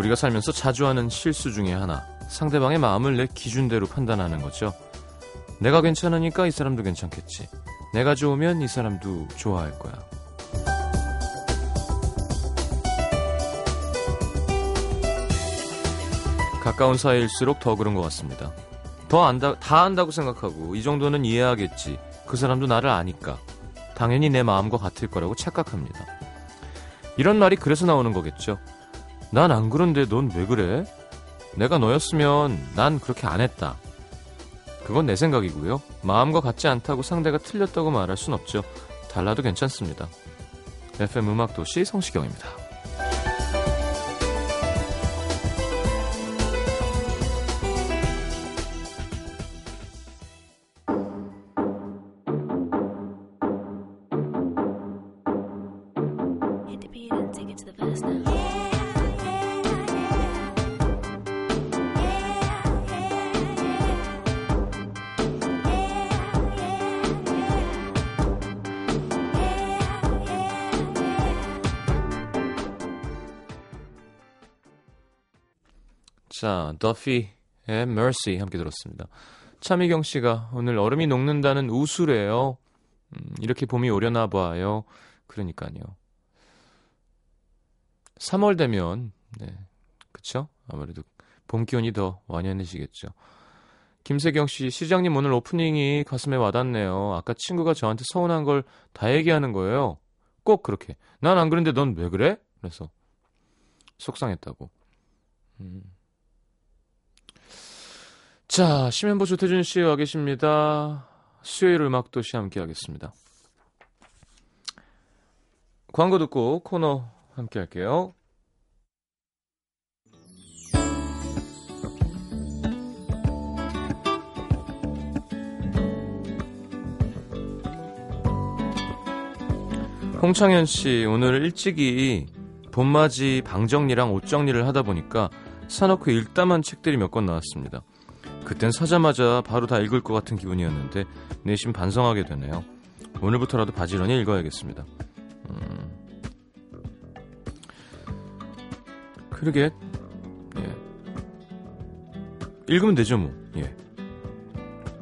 우리가 살면서 자주 하는 실수 중에 하나. 상대방의 마음을 내 기준대로 판단하는 거죠. 내가 괜찮으니까 이 사람도 괜찮겠지. 내가 좋으면 이 사람도 좋아할 거야. 가까운 사이일수록 더 그런 것 같습니다. 더 안다, 다 안다고 생각하고 이 정도는 이해하겠지. 그 사람도 나를 아니까. 당연히 내 마음과 같을 거라고 착각합니다. 이런 말이 그래서 나오는 거겠죠. 난 안 그런데 넌 왜 그래? 내가 너였으면 난 그렇게 안 했다. 그건 내 생각이고요. 마음과 같지 않다고 상대가 틀렸다고 말할 순 없죠. 달라도 괜찮습니다. FM 음악도시 성시경입니다. Take it to the verse now. 자, 더피의 Mercy 함께 들었습니다. 차미경 씨가 오늘 얼음이 녹는다는 우수래요. 음, 이렇게 봄이 오려나 봐요. 그러니까요. 3월 되면 네. 그쵸? 아무래도 봄 기온이 더 완연해지겠죠. 김세경 씨, 시장님 오늘 오프닝이 가슴에 와닿네요. 아까 친구가 저한테 서운한 걸 다 얘기하는 거예요. 꼭 그렇게. 난 안 그런데 넌 왜 그래? 그래서 속상했다고. 음. 자, 심현보 조태준 씨 와 계십니다. 수요일 음악 도시 함께 하겠습니다. 광고 듣고 코너 함께 할게요. 홍창현 씨, 오늘 일찍이 봄맞이 방정리랑 옷정리를 하다 보니까 사놓고 읽다만 책들이 몇 권 나왔습니다. 그땐 사자마자 바로 다 읽을 것 같은 기분이었는데 내심 반성하게 되네요. 오늘부터라도 바지런히 읽어야겠습니다. 음. 그러게, 예. 읽으면 되죠, 뭐, 예.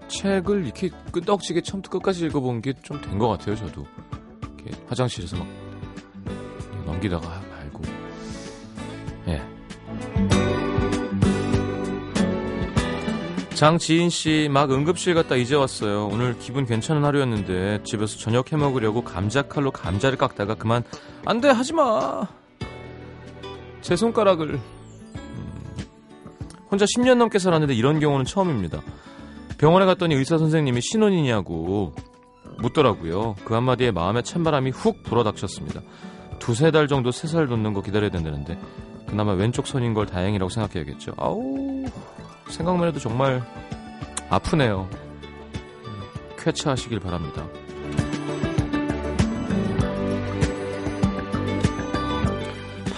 책을 이렇게 끄덕지게 처음부터 끝까지 읽어본 게 좀 된 것 같아요, 저도. 화장실에서 막 넘기다가 장지인 씨 막 응급실 갔다 이제 왔어요. 오늘 기분 괜찮은 하루였는데 집에서 저녁 해 먹으려고 감자 칼로 감자를 깎다가 그만 안 돼 하지 마. 제 손가락을 음, 혼자 10년 넘게 살았는데 이런 경우는 처음입니다. 병원에 갔더니 의사 선생님이 신혼이냐고 묻더라고요. 그 한마디에 마음에 찬바람이 훅 불어닥쳤습니다. 두세 달 정도 세 살 돋는 거 기다려야 된다는데 그나마 왼쪽 손인 걸 다행이라고 생각해야겠죠. 아우 생각만 해도 정말 아프네요. 쾌차하시길 바랍니다.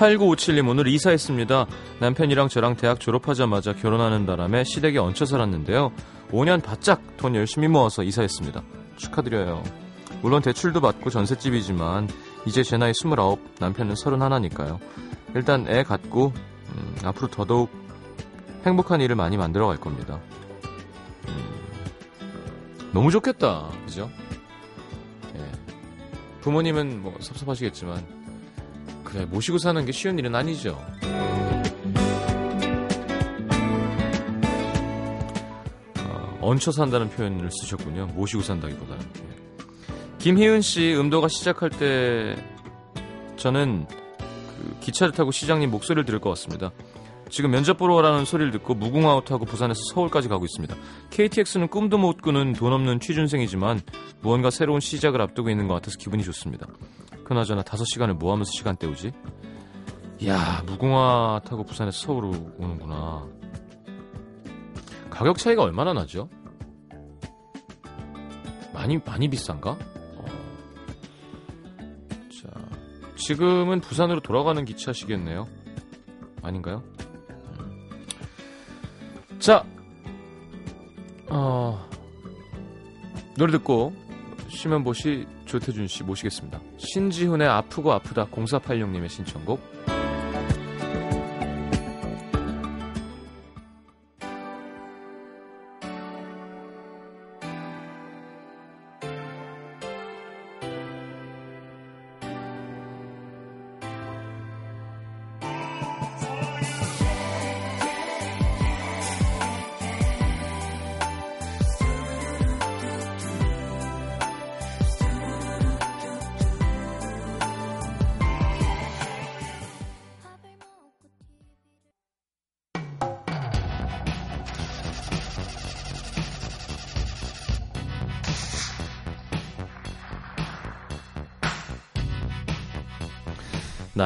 8957님 오늘 이사했습니다. 남편이랑 저랑 대학 졸업하자마자 결혼하는 바람에 시댁에 얹혀 살았는데요. 5년 바짝 돈 열심히 모아서 이사했습니다. 축하드려요. 물론 대출도 받고 전셋집이지만 이제 제 나이 29, 남편은 31이니까요. 일단 애 갖고 음, 앞으로 더더욱 행복한 일을 많이 만들어 갈 겁니다. 음, 너무 좋겠다. 그죠? 예. 부모님은 뭐 섭섭하시겠지만 그래 모시고 사는 게 쉬운 일은 아니죠. 어, 얹혀 산다는 표현을 쓰셨군요. 모시고 산다기보다는. 예. 김희은 씨 음도가 시작할 때 저는 그 기차를 타고 시장님 목소리를 들을 것 같습니다. 지금 면접 보러 오라는 소리를 듣고 무궁화호 타고 부산에서 서울까지 가고 있습니다. KTX는 꿈도 못 꾸는 돈 없는 취준생이지만 무언가 새로운 시작을 앞두고 있는 것 같아서 기분이 좋습니다. 그나저나 5시간을 뭐 하면서 시간 때우지? 이야, 무궁화 타고 부산에서 서울로 오는구나. 가격 차이가 얼마나 나죠? 많이, 많이 비싼가? 어. 자, 지금은 부산으로 돌아가는 기차시겠네요. 아닌가요? 자, 어, 노래 듣고 심현보 씨, 조태준 씨 모시겠습니다. 신지훈의 아프고 아프다 0486님의 신청곡.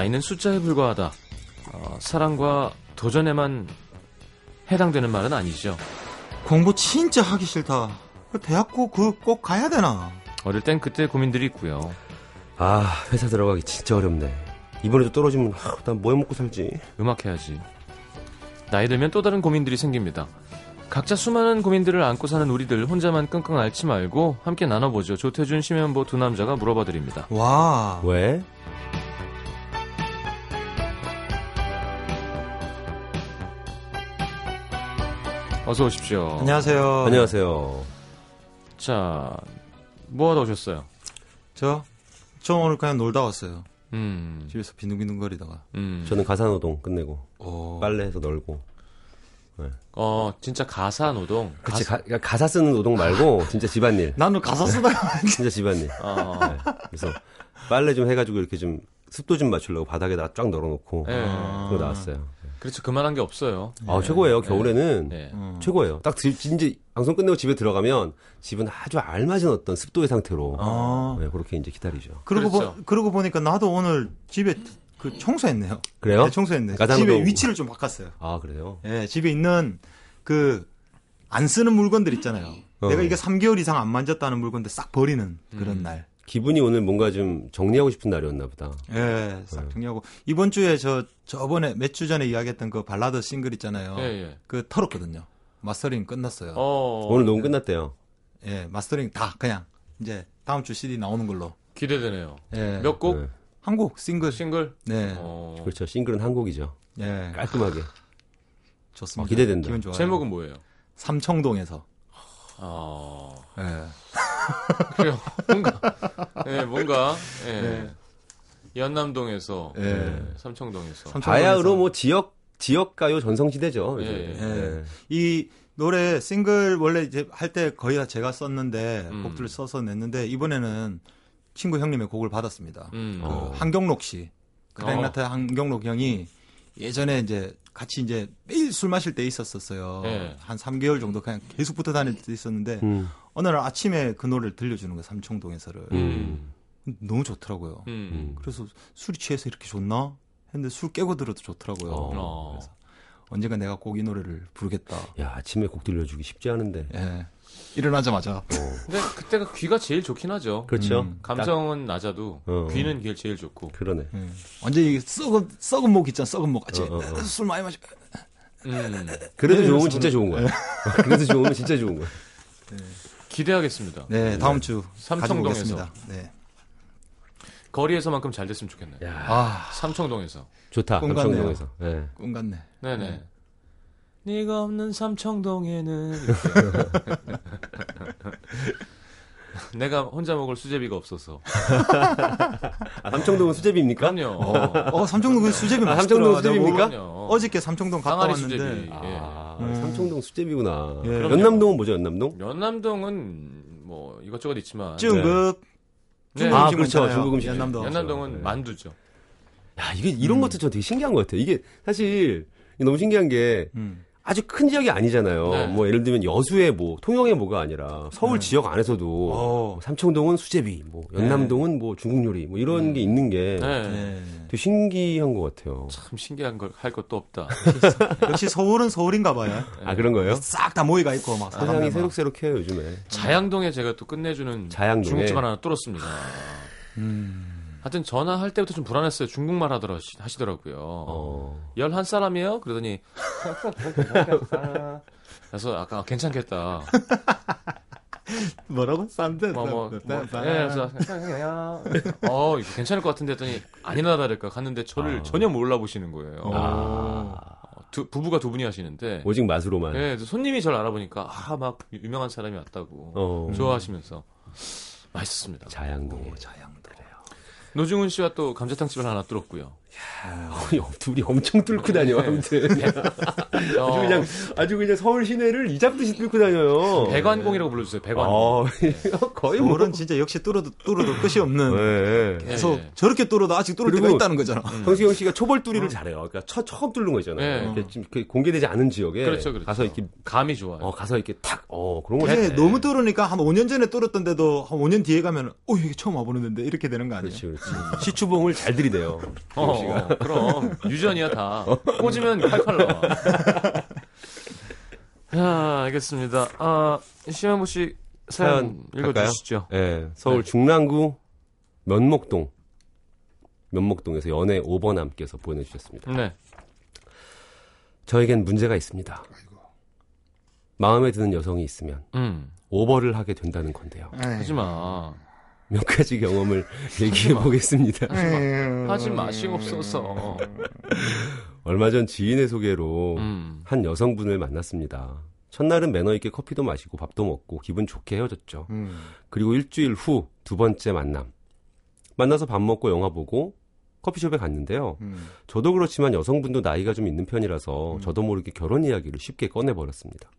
나이는 숫자에 불과하다. 어, 사랑과 도전에만 해당되는 말은 아니죠. 공부 진짜 하기 싫다. 그 대학교 그꼭 가야 되나? 어릴 땐 그때 고민들이 있고요. 아, 회사 들어가기 진짜 어렵네. 이번에도 떨어지면 아, 난뭐 해먹고 살지? 음악 해야지. 나이 들면 또 다른 고민들이 생깁니다. 각자 수많은 고민들을 안고 사는 우리들 혼자만 끙끙 앓지 말고 함께 나눠보죠. 조태준, 심현보 두 남자가 물어봐 드립니다. 와. 왜? 어서 오십시오. 안녕하세요. 안녕하세요. 자, 뭐 하다 오셨어요? 저, 저 오늘 그냥 놀다 왔어요. 음, 집에서 빈둥빈둥거리다가. 음. 저는 가사노동 끝내고 오. 빨래해서 널고. 어, 진짜 가사 노동. 그치, 가사- 가, 가사 쓰는 노동 말고 진짜 집안일. 나는 가사 쓰다 진짜 집안일. 어, 네. 그래서 빨래 좀 해가지고 이렇게 좀 습도 좀 맞추려고 바닥에다가 쫙 널어놓고 예. 그거 나왔어요. 그렇죠. 그만한 게 없어요. 아 최고예요. 겨울에는 네. 음. 최고예요. 딱 지- 이제 방송 끝내고 집에 들어가면 집은 아주 알맞은 어떤 습도의 상태로 아. 네, 그렇게 이제 기다리죠. 그러고, 그렇죠. 보, 그러고 보니까 나도 오늘 집에 그 청소했네요. 그래요? 네, 청소했네. 집에 위치를 좀 바꿨어요. 아 그래요? 예, 집에 있는 그 안 쓰는 물건들 있잖아요. 어. 내가 이게 3개월 이상 안 만졌다는 물건들 싹 버리는 그런 음. 날. 기분이 오늘 뭔가 좀 정리하고 싶은 날이었나 보다. 예, 네. 싹 정리하고 이번 주에 저 저번에 몇 주 전에 이야기했던 그 발라드 싱글 있잖아요. 예, 예. 그 털었거든요. 마스터링 끝났어요. 어, 오늘 녹음 끝났대요. 예, 마스터링 다 그냥 이제 다음 주 CD 나오는 걸로. 기대되네요. 예. 몇 곡? 네. 한국 싱글. 싱글? 네. 어, 그렇죠. 싱글은 한 곡이죠. 예. 깔끔하게. 좋습니다. 어, 기대된다. 기분 좋아요. 제목은 뭐예요? 삼청동에서. 아, 예. 그래요. 뭔가, 예, 뭔가, 예. 네. 연남동에서, 예. 예, 삼청동에서. 삼- 바야흐로 뭐 지역 지역 가요 전성시대죠. 예. 예. 네. 이 노래 싱글 원래 이제 할 때 거의 다 제가 썼는데 음. 곡들을 써서 냈는데 이번에는 친구 형님의 곡을 받았습니다. 음. 그 어. 한경록 씨, 어. 그랭나트 한경록 형이 예전에 이제 같이 이제 매일 술 마실 때 있었었어요. 예. 한 3개월 정도 그냥 계속 붙어 다닐 때 있었는데 음. 어느 날 아침에 그 노래를 들려주는 거예요. 삼청동에서를. 음. 너무 좋더라고요. 음. 그래서 술이 취해서 이렇게 좋나? 했는데 술 깨고 들어도 좋더라고요. 어. 그래서 언젠가 내가 꼭 이 노래를 부르겠다. 야 아침에 곡 들려주기 쉽지 않은데. 예. 일어나자마자. 근데 그때가 귀가 제일 좋긴 하죠. 그렇죠. 음. 감정은 낮아도 어. 귀는 길 제일 좋고. 그러네. 예. 완전 히 썩은 썩은 목 있잖아. 썩은 목 같이. 어, 어, 어. 술 많이 마시. 음. 그래도 네, 좋으면 진짜 좋은 거야. 그래도 좋으면 진짜 좋은 거야. 기대하겠습니다. 네, 다음 주 삼청동에서. 네. 거리에서만큼 잘 됐으면 좋겠네요. 야 아, 삼청동에서. 좋다. 꿈 같네요. 삼청동에서. 네. 꿈 같네. 네 네. 네가 없는 삼청동에는. 내가 혼자 먹을 수제비가 없어서. 아, 삼청동은 수제비입니까? 그럼요. 어, 삼청동 그 수제비 아, 맛있더라. 삼청동 내가 수제비입니까? 어저께 삼청동 갔다 왔는데 수제비. 아, 음. 삼청동 수제비구나. 예. 연남동은 뭐죠, 연남동? 연남동은 뭐 이것저것 있지만 중급 네. 중국 아, 음식 그렇죠. 중국 음식. 연남동. 연남동은 네. 만두죠. 야, 이게 이런 것도 저 되게 신기한 것 같아요. 이게 사실 너무 신기한 게 음. 아주 큰 지역이 아니잖아요. 네. 뭐 예를 들면 여수의 뭐 통영의 뭐가 아니라 서울 지역 안에서도 어. 삼청동은 수제비, 뭐 연남동은 뭐 중국 요리, 뭐 이런 게 있는 게 네. 네. 되게 신기한 것 같아요. 참 신기한 걸 할 것도 없다. 역시 서울은 서울인가 봐요. 아 그런 거예요? 싹 다 모이가 있고 막 막. 새록새록해요 요즘에. 자양동에 제가 또 끝내주는 자양동에? 중국집 하나 뚫었습니다. 음. 하여튼 전화할 때부터 좀 불안했어요. 중국말 하더라, 하시더라고요. 어. 11사람이에요? 그러더니. 그래서 아까 괜찮겠다. 뭐라고? 싼데. 뭐, 뭐, 뭐, 예, 그래서, 어, 이거 괜찮을 것 같은데 했더니, 아니나 다를까 갔는데 저를 아. 전혀 몰라보시는 거예요. 아. 어, 두, 부부가 두 분이 하시는데, 오직 맛으로만. 예, 손님이 저를 알아보니까, 아, 막, 유명한 사람이 왔다고. 어. 좋아하시면서. 맛있었습니다. 자양동에. 자양도. 노중훈 씨와 또 감자탕집을 하나 뚫었고요. 어, 둘이 엄청 뚫고 다녀. 네. 아무튼 어, 아주 그냥 아주 그냥 서울 시내를 이 잡듯이 뚫고 다녀요. 배관공이라고 불러주세요, 배관공. 어, 거의 뭐. 서울은 진짜 역시 뚫어도 뚫어도 끝이 없는. 네. 계속 예. 저렇게 뚫어도 아직 뚫을 때가 있다는 거잖아. 성시경 씨가 초벌 뚫이를 잘해요. 그러니까 처, 처음 뚫는 거 있잖아요. 네. 이렇게 공개되지 않은 지역에 그렇죠, 그렇죠. 가서 이렇게 감이 좋아요. 어 가서 이렇게 탁 어 그런 거 잘- 너무 뚫으니까 한 5년 전에 뚫었던데도 한 5년 뒤에 가면 어 이게 처음 와보는데 이렇게 되는 거 아니에요? 그렇지 그렇지. 시추봉을 잘 들이대요. 어. 씨가. 그럼 유전이야 다. 꽂으면 팔팔 나와. 자, 알겠습니다. 아, 시현무 씨 사연 사연? 읽어주시죠. 예, 서울 네. 중랑구 면목동 면목동에서 연애 5번함께서 보내주셨습니다. 네. 저에겐 문제가 있습니다. 마음에 드는 여성이 있으면 음. 오버를 하게 된다는 건데요. 하지 마. 몇 가지 경험을 얘기해 보겠습니다. 하지 마시옵소서. 얼마 전 지인의 소개로 음. 한 여성분을 만났습니다. 첫날은 매너 있게 커피도 마시고 밥도 먹고 기분 좋게 헤어졌죠. 음. 그리고 일주일 후 두 번째 만남. 만나서 밥 먹고 영화 보고 커피숍에 갔는데요. 음. 저도 그렇지만 여성분도 나이가 좀 있는 편이라서 저도 모르게 결혼 이야기를 쉽게 꺼내버렸습니다.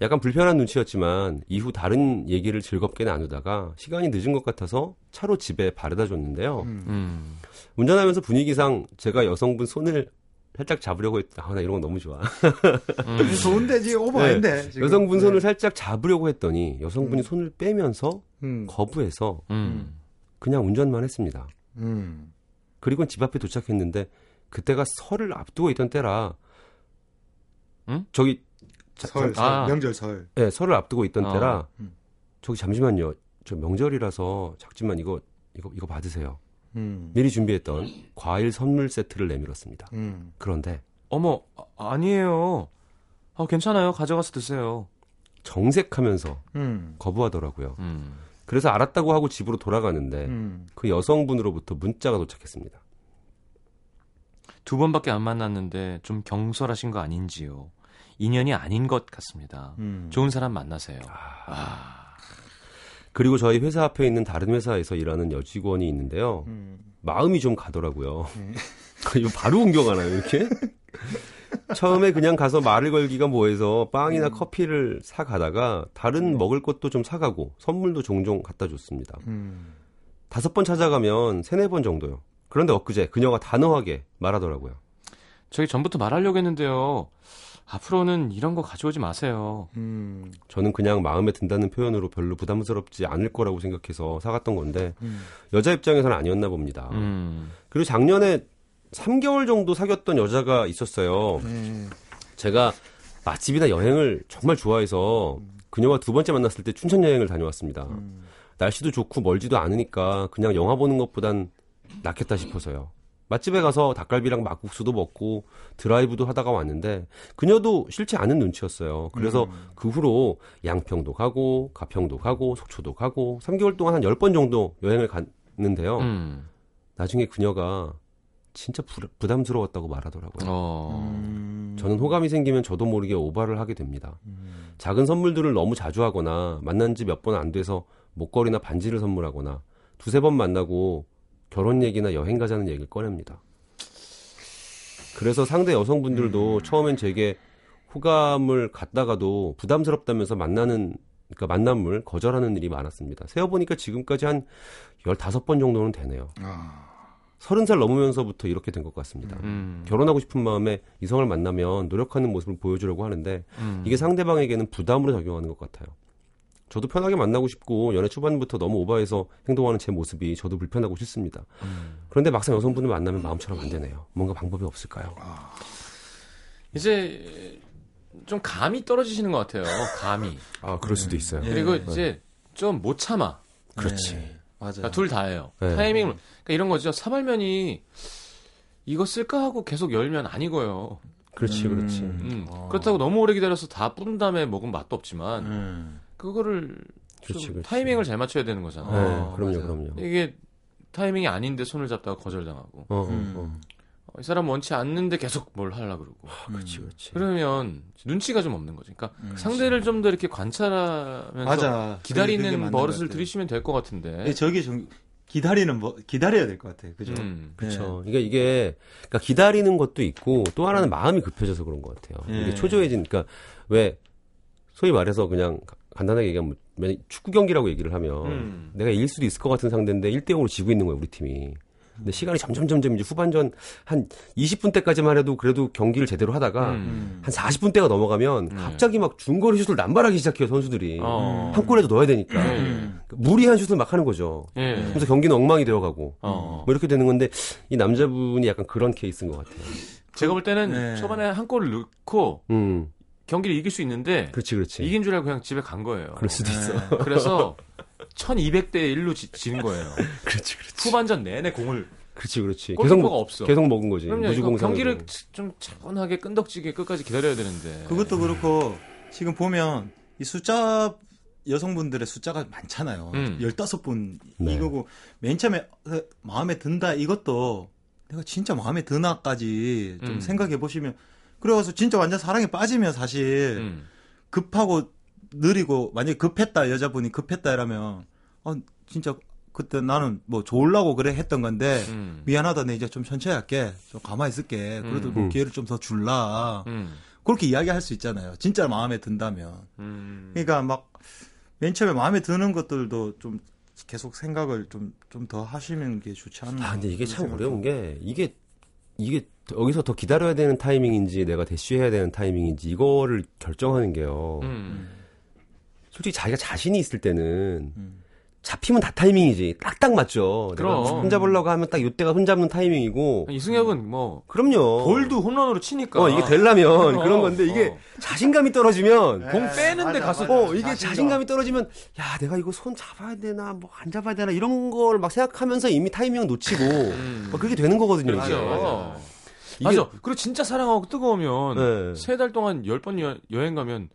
음. 약간 불편한 눈치였지만 이후 다른 얘기를 즐겁게 나누다가 시간이 늦은 것 같아서 차로 집에 바래다 줬는데요. 음. 운전하면서 분위기상 제가 여성분 손을 살짝 잡으려고 했다. 아, 나 이런 거 너무 좋아. 음. 좋은데 지금 오버 네. 여성분 네. 손을 살짝 잡으려고 했더니 여성분이 손을 빼면서 음. 거부해서 음. 그냥 운전만 했습니다. 음. 그리고 집 앞에 도착했는데 그때가 설을 앞두고 있던 때라 응? 저기 자- 설, 설 아. 명절 설. 네, 설을 앞두고 있던 아. 때라 음. 저기 잠시만요. 저 명절이라서 작지만 이거 이거 이거 받으세요. 음. 미리 준비했던 과일 선물 세트를 내밀었습니다. 음. 그런데 어머, 아, 아니에요. 아, 괜찮아요. 가져가서 드세요. 정색하면서 음. 거부하더라고요. 음. 그래서 알았다고 하고 집으로 돌아가는데 음. 그 여성분으로부터 문자가 도착했습니다. 두 번밖에 안 만났는데 좀 경솔하신 거 아닌지요. 인연이 아닌 것 같습니다. 음. 좋은 사람 만나세요. 그리고 저희 회사 앞에 있는 다른 회사에서 일하는 여직원이 있는데요. 음. 마음이 좀 가더라고요. 이거 바로 공격하나요, 이렇게? 처음에 그냥 가서 말을 걸기가 뭐해서 빵이나 커피를 사 가다가 다른 먹을 것도 좀 사가고 선물도 종종 갖다 줬습니다. 음. 다섯 번 찾아가면 세네 번 정도요. 그런데 엊그제 그녀가 단호하게 말하더라고요. 저희 전부터 말하려고 했는데요. 앞으로는 이런 거 가져오지 마세요. 음. 저는 그냥 마음에 든다는 표현으로 별로 부담스럽지 않을 거라고 생각해서 사갔던 건데 음. 여자 입장에서는 아니었나 봅니다. 음. 그리고 작년에 3개월 정도 사귀었던 여자가 있었어요. 네. 제가 맛집이나 여행을 정말 좋아해서 그녀와 두 번째 만났을 때 춘천 여행을 다녀왔습니다. 음. 날씨도 좋고 멀지도 않으니까 그냥 영화 보는 것보단 낫겠다 싶어서요. 맛집에 가서 닭갈비랑 막국수도 먹고 드라이브도 하다가 왔는데 그녀도 싫지 않은 눈치였어요. 그래서 그 후로 양평도 가고 가평도 가고 속초도 가고 3개월 동안 한 10번 정도 여행을 갔는데요. 음. 나중에 그녀가 진짜 부, 부담스러웠다고 말하더라고요. 어. 음. 저는 호감이 생기면 저도 모르게 오바를 하게 됩니다. 작은 선물들을 너무 자주 하거나 만난 지 몇 번 안 돼서 목걸이나 반지를 선물하거나 두세 번 만나고 결혼 얘기나 여행 가자는 얘기를 꺼냅니다. 그래서 상대 여성분들도 처음엔 제게 호감을 갖다가도 부담스럽다면서 만나는 그러니까 만남을 거절하는 일이 많았습니다. 세어보니까 지금까지 한 15번 정도는 되네요. 아. 30살 넘으면서부터 이렇게 된 것 같습니다. 음. 결혼하고 싶은 마음에 이성을 만나면 노력하는 모습을 보여주려고 하는데 음. 이게 상대방에게는 부담으로 작용하는 것 같아요. 저도 편하게 만나고 싶고 연애 초반부터 너무 오버해서 행동하는 제 모습이 저도 불편하고 싫습니다. 음. 그런데 막상 여성분을 만나면 마음처럼 안 되네요. 뭔가 방법이 없을까요? 이제 좀 감이 떨어지시는 것 같아요. 감이. 아 그럴 수도 있어요. 예. 그리고 이제 좀 못 참아. 그렇지. 네. 맞아요. 그러니까 둘 다예요. 네. 타이밍을. 그러니까 이런 거죠. 사발면이 이거 쓸까 하고 계속 열면 안 익어요. 그렇지, 음. 그렇지. 음. 어. 그렇다고 너무 오래 기다려서 다 뿌른 다음에 먹으면 맛도 없지만 음. 그거를 좀 그렇지, 그렇지. 타이밍을 잘 맞춰야 되는 거잖아요. 네, 어, 그럼요, 맞아요. 그럼요. 이게 타이밍이 아닌데 손을 잡다가 거절당하고 어, 어, 음. 어. 어, 이 사람 원치 않는데 계속 뭘 하려 그러고 그렇지, 그렇지. 그러면 눈치가 좀 없는 거죠. 그러니까 음. 상대를 좀 더 이렇게 관찰하면서 맞아. 기다리는 버릇을. 들이시면 될 것 같은데. 예, 저기 좀 기다리는 뭐 기다려야 될 것 같아요. 그죠? 음. 그렇죠. 이게 이게 그러니까 기다리는 것도 있고 또 하나는 마음이 급해져서 그런 것 같아요. 예. 이게 초조해진 그러니까 왜 소위 말해서 그냥 가- 간단하게 얘기하면 만약 축구 경기라고 얘기를 하면 음. 내가 이길 수도 있을 것 같은 상대인데 1대 0으로 지고 있는 거예요, 우리 팀이. 근데 시간이 점점 점점 이제 후반전 한 20분 때까지만 해도 그래도 경기를 제대로 하다가 음. 한 40분 때가 넘어가면 네. 갑자기 막 중거리 슛을 남발하기 시작해요 선수들이 어. 한 골에도 넣어야 되니까 음. 무리한 슛을 막 하는 거죠. 예. 그래서 경기는 엉망이 되어가고 어. 뭐 이렇게 되는 건데 이 남자분이 약간 그런 케이스인 것 같아요. 제가 볼 때는 네. 초반에 한 골을 넣고 음, 경기를 이길 수 있는데 그렇지, 그렇지. 이긴 줄 알고 그냥 집에 간 거예요. 그럴 수도 있어. 네. 그래서 1200대 1로 지, 지는 거예요. 그렇지, 그렇지. 후반전 내내 공을 그렇지, 그렇지. 계속 없어. 계속 먹은 거지. 그럼요. 무주공사. 경기를 좀 차분하게 끈덕지게 끝까지 기다려야 되는데. 그것도 그렇고 지금 보면 이 숫자 여성분들의 숫자가 많잖아요. 음. 15분 네. 이거고 맨 처음에 어, 마음에 든다 이것도 내가 진짜 마음에 드나까지 좀 음. 생각해 보시면 그래가서 진짜 완전 사랑에 빠지면 사실 음. 급하고 느리고 만약에 급했다 여자분이 급했다 이러면 어 진짜 그때 나는 뭐 좋으려고 그래 했던 건데 음. 미안하다 내 이제 좀 천천히 할게 좀 가만히 있을게 그래도 음. 뭐 음. 기회를 좀 더 줄라 음. 그렇게 이야기할 수 있잖아요 진짜 마음에 든다면 음. 그러니까 막 맨 처음에 마음에 드는 것들도 좀 계속 생각을 좀 좀 더 하시는 게 좋지 않나 아, 근데 이게 참 어려운. 게 이게 이게 여기서 더 기다려야 되는 타이밍인지 내가 대쉬해야 되는 타이밍인지 이거를 결정하는 게요. 음. 솔직히 자기가 자신이 있을 때는 음. 잡히면 다 타이밍이지. 딱딱 맞죠. 그럼. 내가 손잡으려고 하면 딱 이때가 손잡는 타이밍이고. 이승엽은 뭐 그럼요. 볼도 홈런으로 치니까 어, 이게 되려면 그럼. 그런 건데 이게 어. 자신감이 떨어지면 네. 공 빼는데 가서. 어, 이게 자신감. 자신감이 떨어지면, 야, 내가 이거 손 잡아야 되나, 뭐 안 잡아야 되나, 이런 걸 막 생각하면서 이미 타이밍 놓치고, 음. 막 그렇게 되는 거거든요, 그렇죠. 이게. 맞아. 이게- 맞아. 그리고 진짜 사랑하고 뜨거우면 네. 세달 동안 10번 여, 여행 가면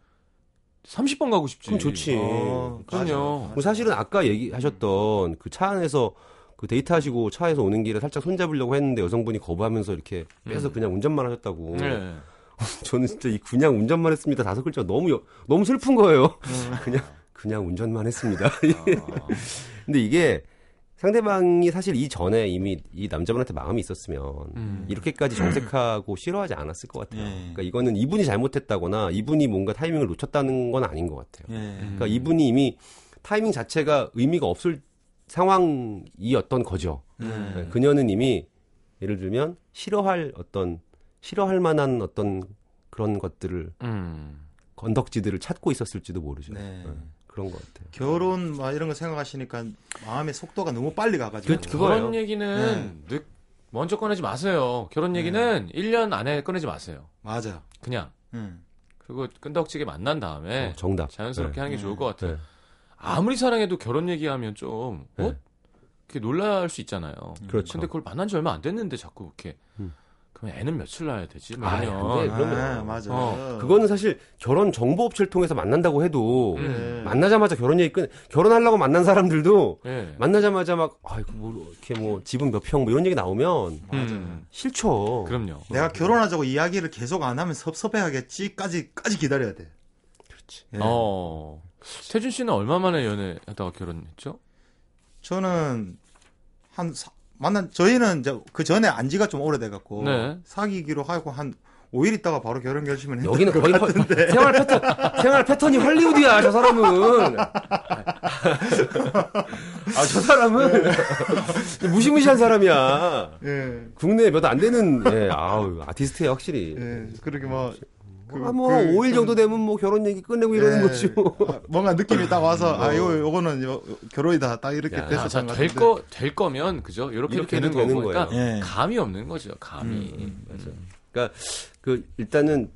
30번 가고 싶지. 그럼 좋지. 어, 그럼요. 뭐 사실은 아까 얘기하셨던 그 차 안에서 그 데이트 하시고 차에서 오는 길에 살짝 손잡으려고 했는데 여성분이 거부하면서 이렇게 빼서 음. 그냥 운전만 하셨다고. 네. 저는 진짜 이 그냥 운전만 했습니다. 다섯 글자 너무, 여- 너무 슬픈 거예요. 그냥, 그냥 운전만 했습니다. 아. 근데 이게 상대방이 사실 이 전에 이미 이 남자분한테 마음이 있었으면 음. 이렇게까지 정색하고 싫어하지 않았을 것 같아요. 예. 그러니까 이거는 이분이 잘못했다거나 이분이 뭔가 타이밍을 놓쳤다는 건 아닌 것 같아요. 예. 그러니까 이분이 이미 타이밍 자체가 의미가 없을 상황이었던 거죠. 예. 네, 그녀는 이미 예를 들면 싫어할 어떤 싫어할 만한 어떤 그런 것들을 음. 건덕지들을 찾고 있었을지도 모르죠. 네. 네, 그런 것 같아요. 결혼 막 이런 거 생각하시니까 마음의 속도가 너무 빨리 가가지고 그- 그거예요. 결혼 얘기는 늦, 먼저 꺼내지 마세요. 결혼 얘기는 1년 안에 꺼내지 마세요. 맞아. 그냥. 응. 그리고 끈덕지게 만난 다음에 어, 정답. 네. 자연스럽게 네. 하는 게 좋을 것 같아요. 네. 아무리 사랑해도 결혼 얘기하면 좀 어? 네. 그게 놀랄 수 있잖아요. 그렇죠. 근데 그걸 만난 지 얼마 안 됐는데 자꾸 이렇게 음. 그럼 애는 며칠 낳아야 되지? 뭐 아, 그러면- 아, 맞아. 어, 그거는 사실 결혼 정보 업체를 통해서 만난다고 해도 음. 만나자마자 결혼 얘기 끝 결혼하려고 만난 사람들도 예. 만나자마자 막 아이고 뭐 이렇게 뭐 집은 몇 평 뭐 이런 얘기 나오면 음. 싫죠. 그럼요. 내가 결혼하자고 이야기를 계속 안 하면 섭섭해하겠지까지까지 기다려야 돼. 그렇지. 예. 어. 태준 씨는 얼마 만에 연애하다가 결혼했죠? 저는 한 사- 만난 저희는 이제 그 전에 안지가 좀 오래돼 갖고 네. 사귀기로 하고 한 5일 있다가 바로 결혼 결심을 했는데 여기는 거의 허- 생활 패턴 생활 패턴이 헐리우드야 저 사람은. 아 저 사람은 무시무시한 사람이야. 예. 국내에 몇 안 되는 예, 아우 아티스트야 확실히. 예. 그렇게 뭐 그- 아, 뭐 그- 5일 정도 되면 뭐 결혼 얘기 끝내고 이러는 예. 거지. 뭐. 아, 뭔가 느낌이 딱 와서 아 요 요거는 요- 결혼이다 딱 이렇게 야, 아, 됐었던 자, 것될 같은데. 거, 될 거면, 그죠? 이렇게, 이렇게 되는 되는 거예요. 예. 감이 없는 거죠, 감이. 음, 그러니까 그 일단은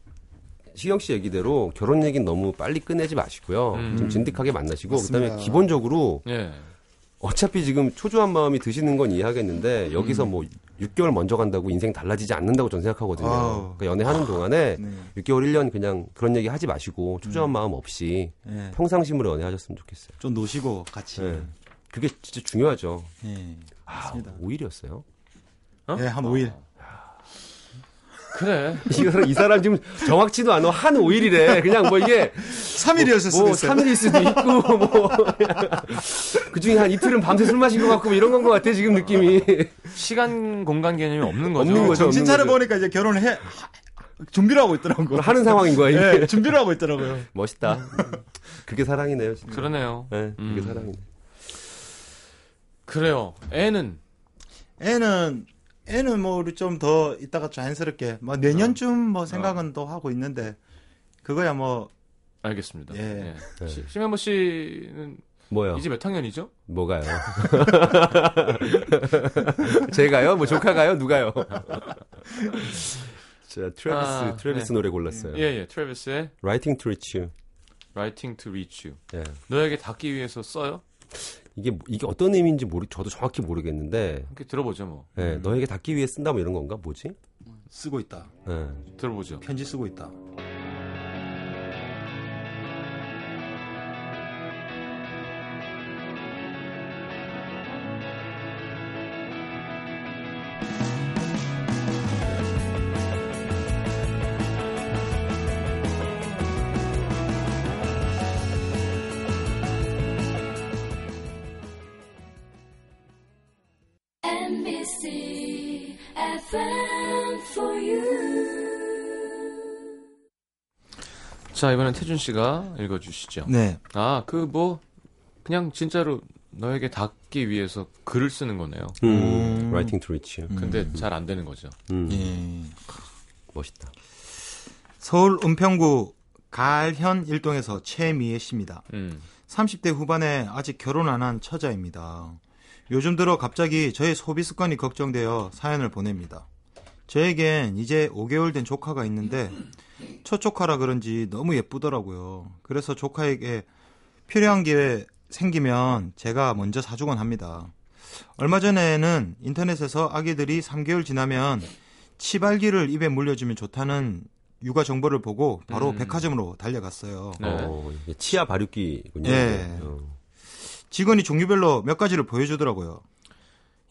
시경 씨 얘기대로 결혼 얘기는 너무 빨리 끝내지 마시고요. 음. 좀 진득하게 만나시고 맞습니다. 그다음에 기본적으로 예. 어차피 지금 초조한 마음이 드시는 건 이해하겠는데 여기서 뭐 6개월 먼저 간다고 인생 달라지지 않는다고 저는 생각하거든요. 그러니까 연애하는 동안에 네. 6개월 1년 그냥 그런 얘기 하지 마시고 초조한 마음 없이 예. 평상심으로 연애하셨으면 좋겠어요. 좀 노시고 같이. 네. 그게 진짜 중요하죠. 예. 아, 맞습니다. 5일이었어요. 어? 예, 한 5일. 그래. 이 사람, 이 사람 지금 정확치도 않아. 한 5일이래. 그냥 뭐 이게 3일이었을 수도 뭐 있어요. 3일일 수도 있고 뭐. 그 중에 한 이틀은 밤새 술 마신 것 같고 뭐 이런 건 것 같아 지금 느낌이. 시간, 공간 개념이 없는 거죠. 없는 거죠. 정신 차려 거죠. 보니까 이제 결혼을 해 하- 준비를 하고 있더라고요. 하는 상황인 거야 이게. 예, 준비를 하고 있더라고요. 멋있다. 그게 사랑이네요. 진짜. 그러네요. 네, 그게 음. 사랑이네. 그래요. 애는 애는 애는 뭐 우리 좀 더 이따가 자연스럽게 뭐 내년쯤 뭐 생각은 또 하고 있는데 그거야 뭐 알겠습니다. 예. 예. 시- 심현보 씨는 뭐요? 이제 몇 학년이죠? 뭐가요? 제가요? 뭐 조카가요? 누가요? 자, 트래비스, 아, 트래비스 네. 노래 골랐어요. 예, 예. 트래비스의 Writing to Reach You. Writing to Reach You. 예. 너에게 닿기 위해서 써요? 이게 이게 어떤 의미인지 모르 저도 정확히 모르겠는데 함께 들어보죠, 뭐. 예, 너에게 닿기 위해 쓴다 뭐 이런 건가? 뭐지? 쓰고 있다. 예. 들어보죠. 편지 쓰고 있다. 자, 이번엔 태준 씨가 읽어주시죠. 네. 아, 그 뭐, 그냥 진짜로 너에게 닿기 위해서 글을 쓰는 거네요. 음, Writing to Reach You. 근데 잘안 되는 거죠. 음, 예. 멋있다. 서울 은평구 갈현 일동에서 최미애 씨입니다. 음. 30대 후반에 아직 결혼 안 한 처자입니다. 요즘 들어 갑자기 저의 소비 습관이 걱정되어 사연을 보냅니다. 저에겐 이제 5개월 된 조카가 있는데 첫 조카라 그런지 너무 예쁘더라고요. 그래서 조카에게 필요한 게 생기면 제가 먼저 사주곤 합니다. 얼마 전에는 인터넷에서 아기들이 3개월 지나면 치발기를 입에 물려주면 좋다는 육아 정보를 보고 바로 음. 백화점으로 달려갔어요. 네. 어, 치아 발육기군요. 예. 어. 직원이 종류별로 몇 가지를 보여주더라고요.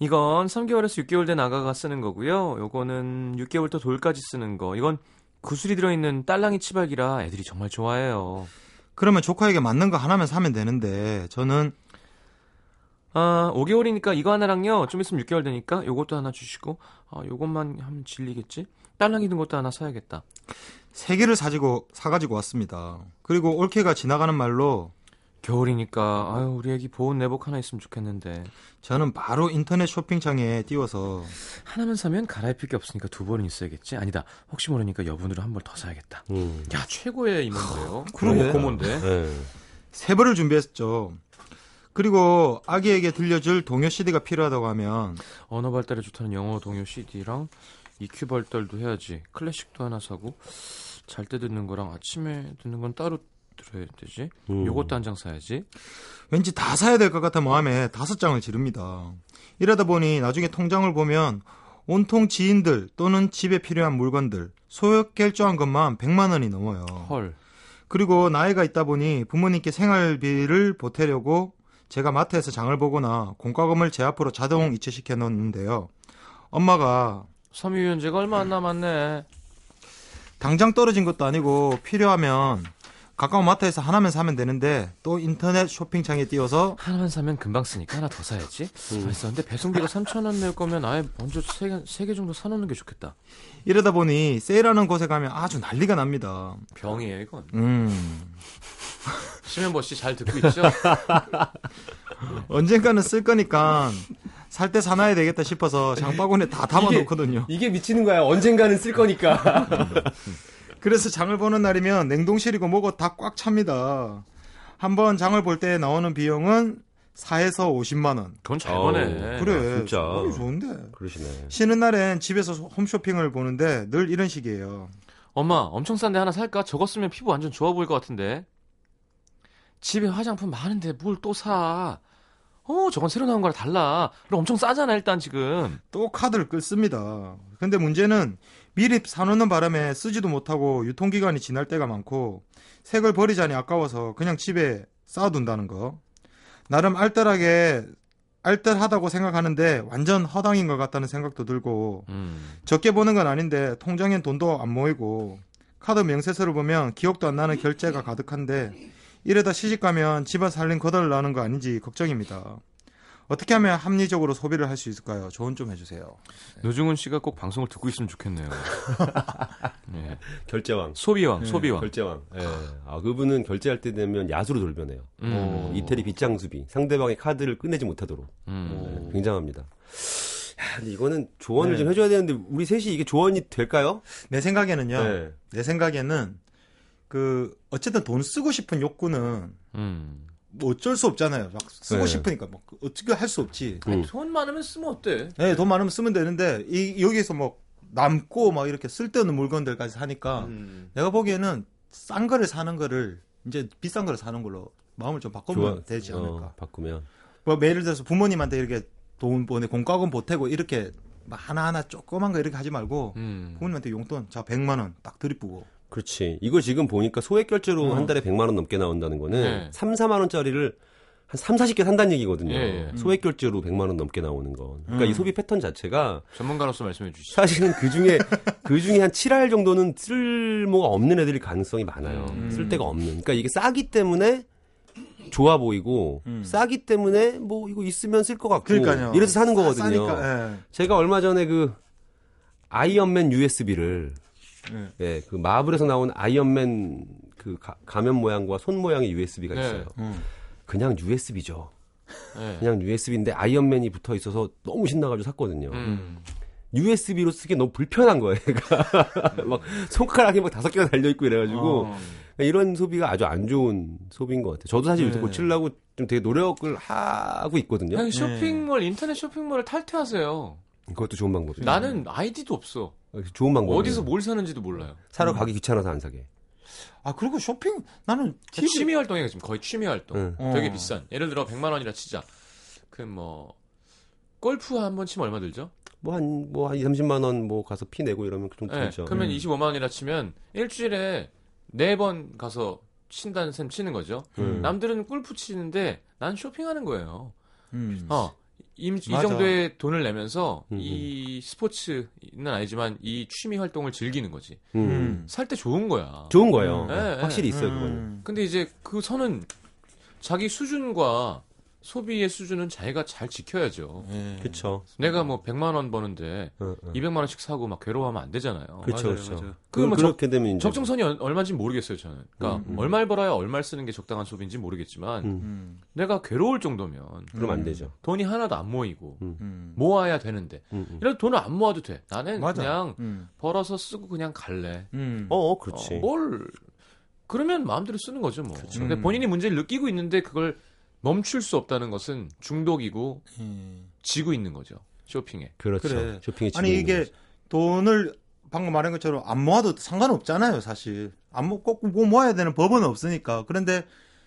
이건 3개월에서 6개월 된 아가가 쓰는 거고요. 요거는 6개월부터 돌까지 쓰는 거. 이건 구슬이 들어있는 딸랑이 치발기라 애들이 정말 좋아해요. 그러면 조카에게 맞는 거 하나만 사면 되는데 저는 아, 5개월이니까 이거 하나랑요. 좀 있으면 6개월 되니까 요것도 하나 주시고, 아, 요것만 하면 질리겠지? 딸랑이 든 것도 하나 사야겠다. 세 개를 사지고 사가지고 왔습니다. 그리고 올케가 지나가는 말로 겨울이니까, 아유, 우리 애기 보온 내복 하나 있으면 좋겠는데. 저는 바로 인터넷 쇼핑창에 띄워서 하나만 사면 갈아입힐 게 없으니까 두 벌은 있어야겠지? 아니다. 혹시 모르니까 여분으로 한 벌 더 사야겠다. 음. 야, 최고의 이모인데요. 그러게. 고모인데. 예. 세 벌을 준비했죠. 그리고 아기에게 들려줄 동요 CD가 필요하다고 하면 언어 발달에 좋다는 영어 동요 CD랑 EQ 발달도 해야지. 클래식도 하나 사고 잘 때 듣는 거랑 아침에 듣는 건 따로 들어야 되지. 음. 요것도 한 장 사야지. 왠지 다 사야 될 것 같아 마음에 다섯 장을 지릅니다. 이러다 보니 나중에 통장을 보면 온통 지인들 또는 집에 필요한 물건들 소액 결제한 것만 100만 원이 넘어요. 헐. 그리고 나이가 있다 보니 부모님께 생활비를 보태려고 제가 마트에서 장을 보거나 공과금을 제 앞으로 자동 이체시켜 놓는데요. 엄마가 섬유유연제가 얼마 안 남았네. 당장 떨어진 것도 아니고 필요하면 가까운 마트에서 하나만 사면 되는데 또 인터넷 쇼핑창에 띄워서 하나만 사면 금방 쓰니까 하나 더 사야지. 알았어. 근데 배송비가 3,000원 낼 거면 아예 먼저 세 개, 세개 정도 사놓는 게 좋겠다. 이러다 보니 세일하는 곳에 가면 아주 난리가 납니다. 병이에요, 이건. 음. 심현보 씨 잘 듣고 있죠? 언젠가는 쓸 거니까 살 때 사놔야 되겠다 싶어서 장바구니에 다 담아 놓거든요. 이게 미치는 거야. 언젠가는 쓸 거니까. 그래서 장을 보는 날이면 냉동실이고 뭐고 다 꽉 찹니다. 한번 장을 볼 때 나오는 비용은 4에서 50만 원. 그건 잘 보네. 그래. 진짜. 어, 좋은데. 그러시네. 쉬는 날엔 집에서 홈쇼핑을 보는데 늘 이런 식이에요. 엄마, 엄청 싼데 하나 살까? 저거 쓰면 피부 완전 좋아 보일 것 같은데. 집에 화장품 많은데 뭘 또 사? 어, 저건 새로 나온 거랑 달라. 그럼 엄청 싸잖아, 일단 지금. 또 카드를 끌습니다. 근데 문제는 미리 사놓는 바람에 쓰지도 못하고 유통기간이 지날 때가 많고 색을 버리자니 아까워서 그냥 집에 쌓아둔다는 거. 나름 알뜰하게 알뜰하다고 생각하는데 완전 허당인 것 같다는 생각도 들고 음. 적게 보는 건 아닌데 통장엔 돈도 안 모이고 카드 명세서를 보면 기억도 안 나는 결제가 가득한데 이러다 시집 가면 집안 살림 거덜 나는 거 아닌지 걱정입니다. 어떻게 하면 합리적으로 소비를 할 수 있을까요? 조언 좀 해주세요. 노중훈 씨가 꼭 방송을 듣고 있으면 좋겠네요. 예. 결제왕. 소비왕, 소비왕. 결제왕. 예. 아, 그분은 결제할 때 되면 야수로 돌변해요. 음. 이태리 빗장수비. 상대방의 카드를 끝내지 못하도록. 음. 예, 굉장합니다. 야, 이거는 조언을 네. 좀 해줘야 되는데 우리 셋이 이게 조언이 될까요? 내 생각에는요. 네. 내 생각에는 그 어쨌든 돈 쓰고 싶은 욕구는 음. 뭐 어쩔 수 없잖아요. 막 쓰고 네. 싶으니까 뭐 어떻게 할 수 없지. 음. 돈 많으면 쓰면 어때? 네, 돈 많으면 쓰면 되는데 이 여기서 뭐 남고 막 이렇게 쓸데없는 물건들까지 사니까 음. 내가 보기에는 싼 거를 사는 거를 이제 비싼 거를 사는 걸로 마음을 좀 바꾸면 좋아- 되지 않을까. 어, 바꾸면. 뭐 예를 들어서 부모님한테 이렇게 돈 보내 공과금 보태고 이렇게 막 하나하나 조그만 거 이렇게 하지 말고 음. 부모님한테 용돈 자 100만 원 딱 들이쁘고 그렇지. 이거 지금 보니까 소액 결제로 어. 한 달에 100만 원 넘게 나온다는 거는 네. 3, 4만 원짜리를 한 3, 40개 산다는 얘기거든요. 예, 예. 소액 결제로 100만 원 넘게 나오는 건. 그러니까 음. 이 소비 패턴 자체가 전문가로서 말씀해 주시죠. 사실은 그 중에 그 중에 한 7할 정도는 쓸모가 없는 애들이 가능성이 많아요. 음. 쓸 데가 없는. 그러니까 이게 싸기 때문에 좋아 보이고 음. 싸기 때문에 뭐 이거 있으면 쓸 것 같고 그러니까요. 이래서 사는 싸- 거거든요. 싸니까, 예. 제가 얼마 전에 그 아이언맨 USB를 예. 예, 그 마블에서 나온 아이언맨 그 가, 면 모양과 손 모양의 USB가 네. 있어요. 음. 그냥 USB죠. 네. 그냥 USB인데 아이언맨이 붙어 있어서 너무 신나가지고 샀거든요. 음. USB로 쓰기 너무 불편한 거예요. 그러니까 막 손가락이 막 다섯 개가 달려 있고 이래가지고 어. 이런 소비가 아주 안 좋은 소비인 것 같아요. 저도 사실 요새 네. 고치려고 좀 되게 노력을 하고 있거든요. 그냥 쇼핑몰 인터넷 쇼핑몰을 탈퇴하세요. 그것도 좋은 방법이에요. 나는 아이디도 없어. 좋은 방법이에요. 어디서 뭘 사는지도 몰라요. 사러 가기 귀찮아서 안 사게. 아 그리고 쇼핑 나는 TV 취미 활동이에요 지금 거의 취미 활동. 응. 어. 되게 비싼. 예를 들어 100만 원이라 치자. 그 뭐 골프 한 번 치면 얼마 들죠? 뭐 한 뭐한 2, 30만 원 뭐 가서 피 내고 이러면 그 정도 네, 들죠. 그러면 음. 25만 원이라 치면 일주일에 네 번 가서 친다는 셈 치는 거죠. 음. 남들은 골프 치는데 난 쇼핑하는 거예요. 음. 어. 이, 이. 정도의 돈을 내면서 음, 이 스포츠는 아니지만 이 취미 활동을 즐기는 거지. 음. 음. 살때 좋은 거야. 좋은 거예요. 네, 네. 확실히 있어요, 그거는. 음. 근데 이제 그 선은 자기 수준과 소비의 수준은 자기가 잘 지켜야죠. 예. 그쵸. 내가 뭐 100만 원 버는데 어, 어. 200만 원씩 사고 막 괴로워하면 안 되잖아요. 그쵸, 맞아요, 그쵸. 맞아요. 그거 뭐 그, 렇게 되면 이제. 적정선이 얼- 얼마인지 모르겠어요, 저는. 그러니까 음, 음. 얼마를 벌어야 얼마를 쓰는 게 적당한 소비인지 모르겠지만 음, 음. 내가 괴로울 정도면 그럼 안 되죠. 돈이 하나도 안 모이고 음. 모아야 되는데 음, 음. 이런 돈을 안 모아도 돼. 나는 맞아. 그냥 음. 벌어서 쓰고 그냥 갈래. 음. 어, 어, 그렇지. 어, 뭘 그러면 마음대로 쓰는 거죠, 뭐. 근데 음. 본인이 문제를 느끼고 있는데 그걸 멈출 수 없다는 것은 중독이고 예. 지고 있는 거죠. 쇼핑에. 그렇죠. 그래. 쇼핑이 아니 이게 돈을 방금 말한 것처럼 안 모아도 상관없잖아요, 사실. 안 모, 꼭뭐 모아야 되는 법은 없으니까. 그런데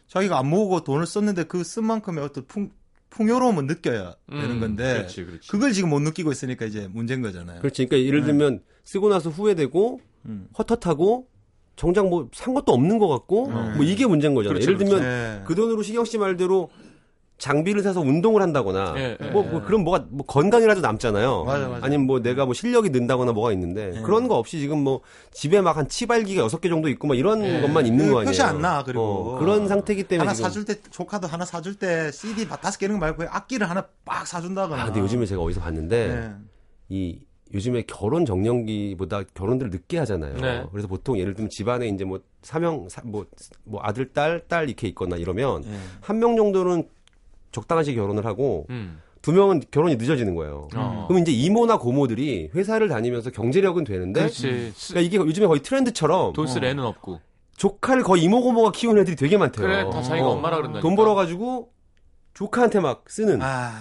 자기가 안 모으고 돈을 썼는데 그 쓴 만큼의 어떤 풍, 풍요로움은 느껴야 되는 음, 건데. 그렇지, 그렇지. 그걸 지금 못 느끼고 있으니까 이제 문제인 거잖아요. 그렇지. 그러니까 예를 네. 들면 쓰고 나서 후회되고 음. 헛헛하고 정작 뭐 산 것도 없는 것 같고 음. 뭐 이게 문제인 거잖아요. 그렇죠, 예를 들면 예. 그 돈으로 시경 씨 말대로 장비를 사서 운동을 한다거나 예, 예, 뭐, 뭐 그런 뭐가 뭐 건강이라도 남잖아요. 맞아, 맞아. 아니면 뭐 내가 뭐 실력이 는다거나 뭐가 있는데 예. 그런 거 없이 지금 뭐 집에 막 한 치발기가 여섯 개 정도 있고 막 이런 예. 것만 있는 그 거 아니에요. 표시 안 나, 그리고. 어, 그런 상태이기 때문에 하나 지금 사줄 때 조카도 하나 사줄 때 CD 다섯 개는 말고 악기를 하나 빡 사준다거나. 아, 근데 요즘에 제가 어디서 봤는데 예. 이 요즘에 결혼 정년기보다 결혼들을 늦게 하잖아요. 네. 그래서 보통 예를 들면 집안에 이제 뭐 사명 뭐, 뭐 아들 딸딸 이렇게 있거나 이러면 예. 한명 정도는 적당한 시기 결혼을 하고 음. 두 명은 결혼이 늦어지는 거예요. 어. 그럼 이제 이모나 고모들이 회사를 다니면서 경제력은 되는데 그렇지. 그러니까 이게 요즘에 거의 트렌드처럼 돈쓸 애는 없고. 조카를 거의 이모 고모가 키우는 애들이 되게 많대요. 그래, 다 자기가 어. 엄마라 그런다. 돈 벌어 가지고 조카한테 막 쓰는. 아.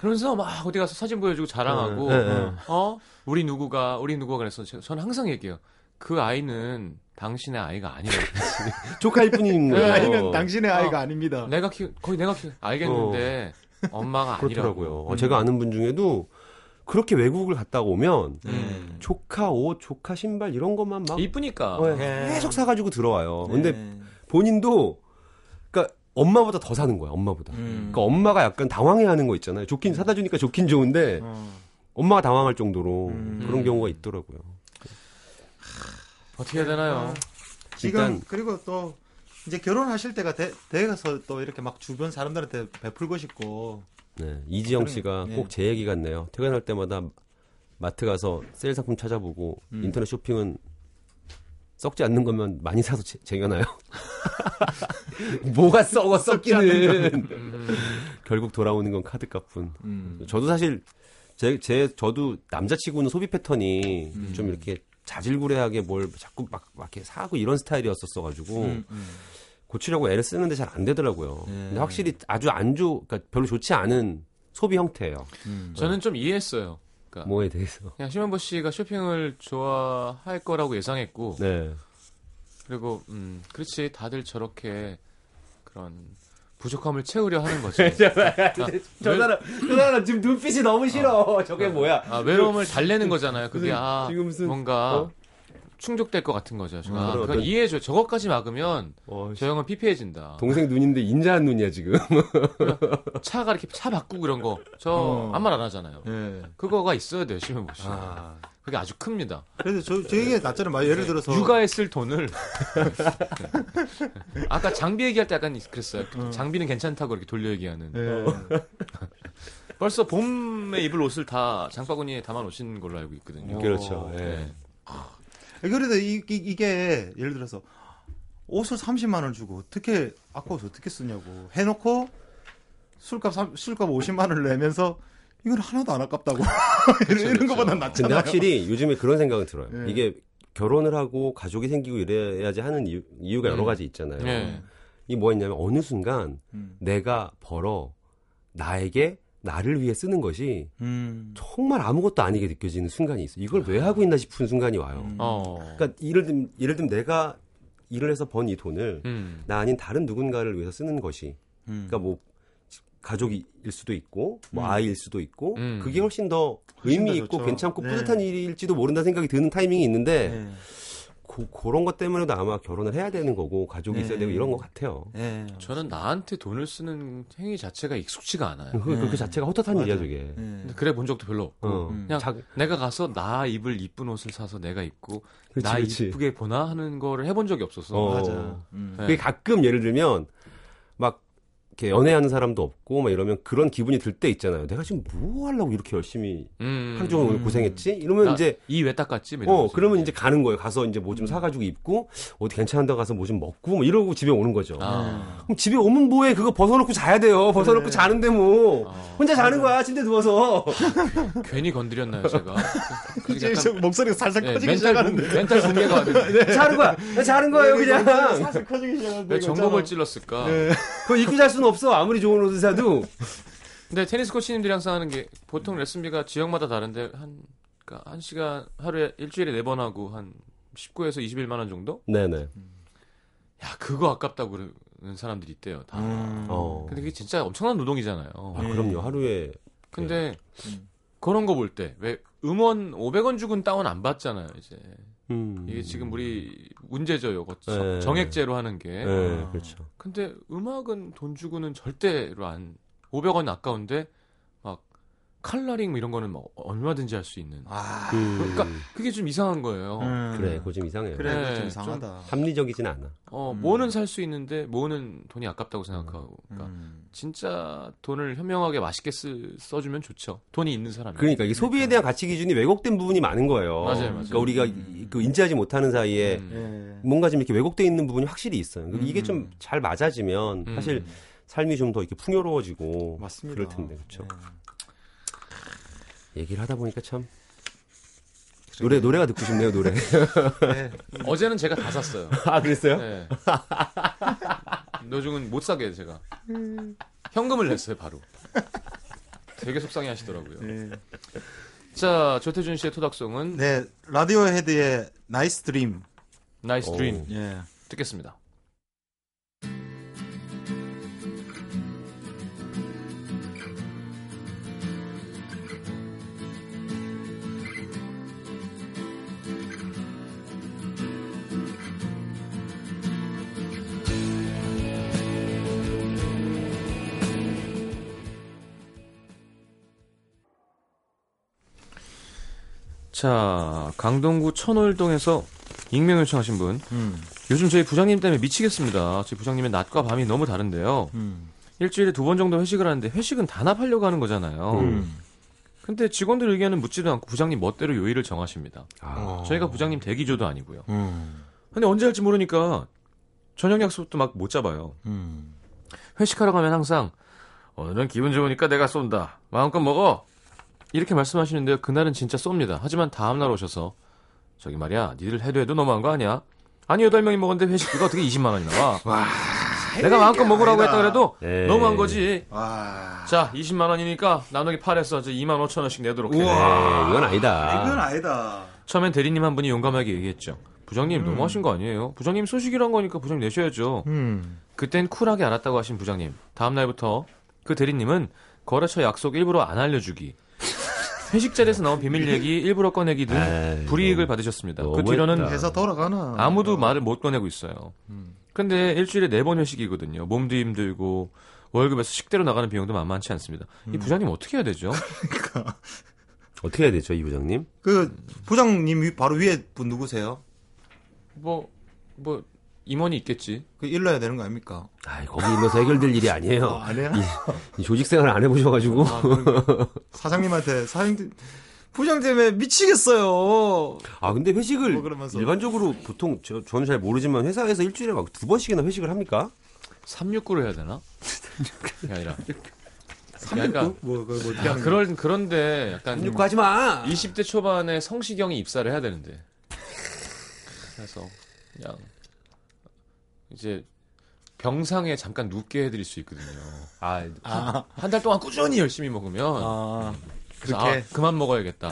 그러면서 막 어디 가서 사진 보여주고 자랑하고, 예, 예, 예. 어? 우리 누구가, 우리 누구가 그래서 제- 저는 항상 얘기해요. 그 아이는 당신의 아이가 아니라고. 조카일 뿐인 그 거예요. 아이는 당신의 아이가 어. 아닙니다. 내가 키, 거의 내가 키, 알겠는데, 엄마가 아니라고. 그렇더라고요. 어, 제가 아는 분 중에도 그렇게 외국을 갔다 오면 음. 조카 옷, 조카 신발 이런 것만 막 이쁘니까. 어, 네. 계속 사가지고 들어와요. 네. 근데 본인도 그러니까 엄마보다 더 사는 거야. 엄마보다. 음. 그러니까 엄마가 약간 당황해하는 거 있잖아요. 좋긴 사다 주니까 좋긴 좋은데 어. 엄마가 당황할 정도로 음. 그런 경우가 있더라고요. 어떻게 해야 되나요? 지금 일단- 그리고 또 이제 결혼하실 때가 돼, 돼서 또 이렇게 막 주변 사람들한테 베풀고 싶고 네, 이지영 그럼, 씨가 네. 꼭제 얘기 같네요. 퇴근할 때마다 마트 가서 세일 상품 찾아보고 음. 인터넷 쇼핑은 썩지 않는 거면 많이 사서 쟁- 쟁여놔요. 뭐가 썩어 썩기는 음. 결국 돌아오는 건 카드값뿐. 음. 저도 사실 제, 제 저도 남자치고는 소비 패턴이 음. 좀 이렇게 자질구레하게 뭘 자꾸 막, 막 이렇게 사고 이런 스타일이었었어 가지고 음, 음. 고치려고 애를 쓰는데 잘 안 되더라고요. 예. 근데 확실히 아주 안 좋, 그러니까 별로 좋지 않은 소비 형태예요. 음. 저는 좀 이해했어요. 그러니까 뭐에 대해서. 그냥 심현보 씨가 쇼핑을 좋아할 거라고 예상했고 네. 그리고 음 그렇지 다들 저렇게 그런 부족함을 채우려 하는 거지. 저 사람, 저 사람 지금 눈빛이 너무 싫어. 저게 뭐야? 아 외로움을 달래는 거잖아요. 그게 무슨- 아 지금 무슨- 뭔가 어? 충족될 것 같은 거죠. 제가 음, 아, 어떤- 이해해줘. 저것까지 막으면 어, 저 형은 피폐해진다. 동생 눈인데 인자한 눈이야, 지금. 차가 이렇게 차 바꾸고 이런 거저 어. 아무 말안 하잖아요. 예. 그거가 있어야 돼요. 심현보 씨. 아. 그게 아주 큽니다. 그래서 저, 저에게 나처럼 막 예를 들어서. 육아에 쓸 돈을 아까 장비 얘기할 때 약간 그랬어요. 장비는 괜찮다고 이렇게 돌려 얘기하는. 예. 벌써 봄에 입을 옷을 다 장바구니에 담아 놓으신 걸로 알고 있거든요. 그렇죠. 예. 네. 그래도 이, 이, 게 예를 들어서 옷을 30만 원 주고 어떻게 아까 옷 어떻게 쓰냐고 해놓고 술값 삼- 술값 50만 원을 내면서 이건 하나도 안 아깝다고 이런, 이런 그렇죠. 거보단 낫잖아요. 근데 확실히 요즘에 그런 생각은 들어요. 예. 이게 결혼을 하고 가족이 생기고 이래야지 하는 이유, 이유가 여러 음. 가지 있잖아요. 네. 이 뭐였냐면 어느 순간 음. 내가 벌어 나에게 나를 위해 쓰는 것이 음. 정말 아무것도 아니게 느껴지는 순간이 있어. 이걸 왜 하고 있나 싶은 순간이 와요. 음. 어. 그러니까 예를 들 예를 들면 내가 일을 해서 번 이 돈을 음. 나 아닌 다른 누군가를 위해서 쓰는 것이 음. 그러니까 뭐 가족일 수도 있고 뭐 음. 아이일 수도 있고 음. 그게 훨씬 더 훨씬 의미 더 있고. 괜찮고 네. 뿌듯한 일일지도 모른다는 생각이 드는 타이밍이 있는데 예. 고, 그런 것 때문에도 아마 결혼을 해야 되는 거고 가족이 있어야 네. 되고 이런 것 같아요. 예. 저는 나한테 돈을 쓰는 행위 자체가 익숙지가 않아요. 그, 그, 네. 그 자체가 헛헛한 맞아. 일이야 저게. 예. 그래 본 적도 별로 없고 어. 음. 그냥 자, 내가 가서 나 입을 이쁜 옷을 사서 내가 입고 그치, 나 그치. 이쁘게 보나 하는 거를 해본 적이 없어서 어. 맞아. 음. 네. 그게 가끔 예를 들면 막 이렇게 연애하는 사람도 없고 막 이러면 그런 기분이 들 때 있잖아요. 내가 지금 뭐 하려고 이렇게 열심히 음. 하루 종일 오늘 고생했지? 이러면 나 이제 이 왜 닦았지? 뭐 이런 어 거지. 그러면 이제 가는 거예요. 가서 이제 뭐 좀 사가지고 입고 어디 괜찮은 데 가서 뭐 좀 먹고 뭐 이러고 집에 오는 거죠. 아. 그럼 집에 오면 뭐해? 그거 벗어놓고 자야 돼요. 벗어놓고 그래. 자는데 뭐 아. 혼자 자는 거야 침대 누워서. 괜히 건드렸나요 제가? 이제 약간, 저 목소리가 살살 예, 커지기 멘탈 시작하는데. 붕- 멘탈 붕괴가 왔는데 자는 거야. 나 자는 거예요 그냥. 살살 커지기 시작하는데. 왜 전곡을 찔렀을까? 네. 그거 입고 잘 수는 없어. 아무리 좋은 옷을 사도. 근데 테니스 코치님들이 항상 하는 게 보통 레슨비가 지역마다 다른데 한 그러니까 한 시간 하루에 일주일에 네 번 하고 한 19에서 21만 원 정도? 네네. 야 그거 아깝다고 그러는 사람들이 있대요. 다. 음. 어. 근데 그게 진짜 엄청난 노동이잖아요. 아 그럼요. 하루에 근데 음. 그런 거 볼 때 왜 음원 500원 주고는 다운 안 받잖아요. 이제 음. 이게 지금 우리 문제죠. 요거 네. 정액제로 하는 게. 네, 그렇죠. 근데 음악은 돈 주고는 절대로 안 500원 아까운데 막 칼라링 뭐 이런 거는 뭐 얼마든지 할 수 있는. 아. 음. 그러니까 그게 좀 이상한 거예요. 음. 그래, 그거 좀 이상해요. 그래, 네, 그거 좀좀 이상하다. 합리적이진 않아. 어, 음. 뭐는 살 수 있는데 뭐는 돈이 아깝다고 생각하고. 그러니까 음. 진짜 돈을 현명하게 맛있게 쓰, 써주면 좋죠. 돈이 있는 사람이. 그러니까 이게 소비에 대한 가치 기준이 왜곡된 부분이 많은 거예요. 맞아요, 맞아요. 그러니까 우리가 이- 그 인지하지 못하는 사이에 음. 예. 뭔가 좀 이렇게 왜곡돼 있는 부분이 확실히 있어요. 그러니까 이게 음. 좀잘 맞아지면 음. 사실 삶이 좀 더 이렇게 풍요로워지고 맞습니다. 그럴 텐데 그렇죠. 예. 얘기를 하다 보니까 참 노래 노래가 듣고 싶네요 노래. 네. 어제는 제가 다 샀어요. 아 그랬어요? 네. 노중은 못 사게 제가 현금을 냈어요 바로. 되게 속상해 하시더라고요. 네. 자 조태준 씨의 토닥송은 네, 라디오헤드의 Nice Dream. Nice 오. Dream 예. 듣겠습니다. 자 강동구 천월동에서 익명 요청하신 분 음. 요즘 저희 부장님 때문에 미치겠습니다. 저희 부장님의 낮과 밤이 너무 다른데요. 음. 일주일에 두 번 정도 회식을 하는데 회식은 단합하려고 하는 거잖아요. 음. 근데 직원들 의견은 묻지도 않고 부장님 멋대로 요일을 정하십니다. 아, 어. 저희가 부장님 대기조도 아니고요. 음. 근데 언제 할지 모르니까 저녁 약속도 막 못 잡아요. 이렇게 말씀하시는데요. 그날은 진짜 쏩니다. 하지만 다음날 오셔서 저기 말이야, 니들 해도 해도 너무한 거 아니야? 아니 여덟 명이 먹었는데 회식비가 어떻게 20만 원이 나와? 내가 마음껏 먹으라고 했다 그래도 에이. 너무한 거지. 와. 자, 20만 원이니까 나누기 8해서 2만 5천 원씩 내도록 해. 네, 이건 아니다. 이건 아니다. 처음엔 대리님 한 분이 용감하게 얘기했죠. 부장님 너무하신 거 아니에요? 부장님 소식이란 거니까 부장님 내셔야죠. 음. 그땐 쿨하게 알았다고 하신 부장님. 다음 날부터 그 대리님은 거래처 약속 일부러 안 알려주기. 회식 자리에서 나온 비밀 얘기 일부러 꺼내기 등 에이, 불이익을 너무- 받으셨습니다. 그. 뒤로는 회사 돌아가나. 아무도 말을 못 꺼내고 있어요. 근데 일주일에 네 번 회식이거든요. 몸도 힘들고 월급에서 식대로 나가는 비용도 만만치 않습니다. 이 부장님 어떻게 해야 되죠? 어떻게 해야 되죠, 이 부장님? 그 부장님 위- 바로 위에 분 누구세요? 뭐, 뭐, 임원이 있겠지. 그 일러야 되는 거 아닙니까? 아, 거기 있면서 해결될 일이 아니에요. 아니야. 이 조직 생활을 안 해보셔가지고. 사장님한테 사장님 부장 때문에 미치겠어요. 아, 근데 회식을 뭐 그러면서. 일반적으로 보통 저, 저는 잘 모르지만 회사에서 일주일에 막 두 번씩이나 회식을 합니까? 369를 해야 되나? 그게 아니라. 그러니까 뭐, 그, 뭐 야, 하는 그런 그런데 약간 욕 하지 마. 20대 초반에 성시경이 입사를 해야 되는데. 그래서 그냥 이제 병상에 잠깐 눕게 해드릴 수 있거든요. 아, 한달 동안 꾸준히 열심히 먹으면 아, 그렇게? 아, 그만 먹어야겠다.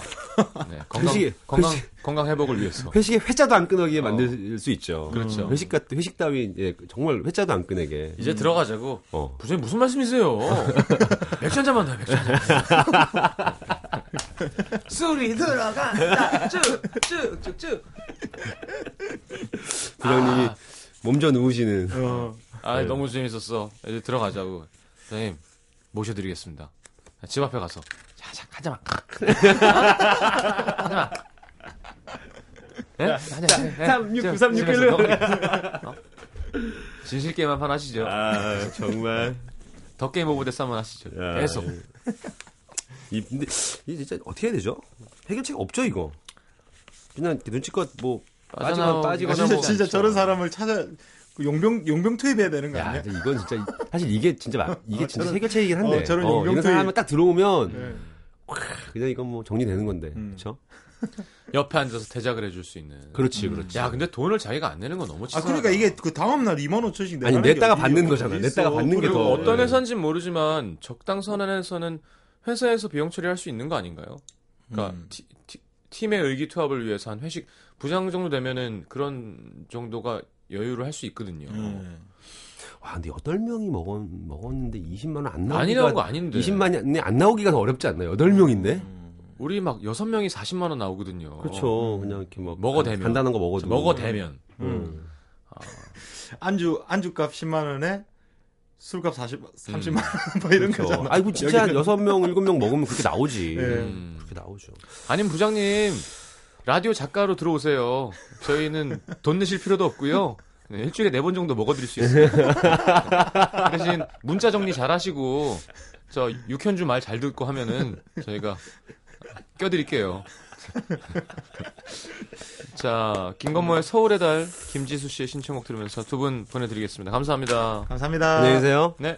네, 건강 회식이- 건강 회식- 건강 회복을 위해서. 회식에 회자도 안 끊어게 만들 수 있죠. 그렇죠. 회식 같 회식 따위 예, 정말 회자도 안 끊내게. 이제 들어가자고. 어. 부장님 무슨 말씀이세요? 맥주 한 잔만 더, 맥주 한 잔. 술이 들어간다. 쭉쭉쭉쭉. 부장님이 몸져 누우시는. 어, 아, 너무 재밌었어. 이제 들어가자고. 부장님 모셔드리겠습니다. 집 앞에 가서 자, 자, 한 잔만. 한 잔만. 예? 한 잔. 예? 369, 저, 369. 집에서 어? 진실 게임 한 판 하시죠. 아 정말. The Game of Death 한번 하시죠. 야, 계속. 이 근데 이 진짜 어떻게 해야 되죠? 해결책 없죠 이거. 그냥 눈치껏 뭐 빠지건 빠져나오기 아, 빠지건 진짜. 진짜 저런 사람을 찾아 그 용병 용병 투입해야 되는 거 야, 아니야? 근데 이건 진짜 사실 이게 진짜 막- 이게 어, 진짜 저런- 해결책이긴 한데 어, 저런 어, 용병 이런 사람은 투입. 딱 들어오면 네. 그냥 이건 뭐 정리되는 건데 음. 그렇죠? 옆에 앉아서 대작을 해줄 수 있는. 그렇지 그렇지. 야, 근데 돈을 자기가 안 내는 건 너무 아 치사하다. 그러니까 이게 그 다음 날 2만 5천씩 아니, 내는 냈다가 게 받는 거잖아. 냈다가. 받는 게 더- 어떤 네. 회사인지는 모르지만 적당 선언에서는 회사에서 비용 처리할 수 있는 거 아닌가요? 그러니까 음. 티- 티- 팀의 의기투합을 위해서 한 회식 부장 정도 되면은 그런 정도가 여유를 할 수 있거든요. 음. 와 근데 여덟 명이 먹었 먹었는데 20만 원 안 나오기가 나온 거 아닌데. 20만이 안 나오기가 더 어렵지 않나요? 여덟 명인데. 우리 막 여섯 명이 40만 원 나오거든요. 그렇죠. 그냥 이렇게 뭐 먹어대면. 간단한 거 먹어도 먹어대면. 음. 안주 안주값 10만 원에 술값 40 30만 원 뭐 이런 그렇죠. 거잖아. 아이고 진짜 여섯 명 일곱 명 먹으면 그렇게 나오지. 네. 음. 그렇게 나오죠. 아니면 부장님 라디오 작가로 들어오세요. 저희는 돈 내실 필요도 없고요. 네, 일주일에 네 번 정도 먹어드릴 수 있어요. 대신 문자 정리 잘 하시고 저 육현주 말 잘 듣고 하면은 저희가 껴드릴게요. 자 김건모의 서울의 달 김지수 씨의 신청곡 들으면서 두 분 보내드리겠습니다. 감사합니다. 감사합니다. 안녕히 계세요. 네.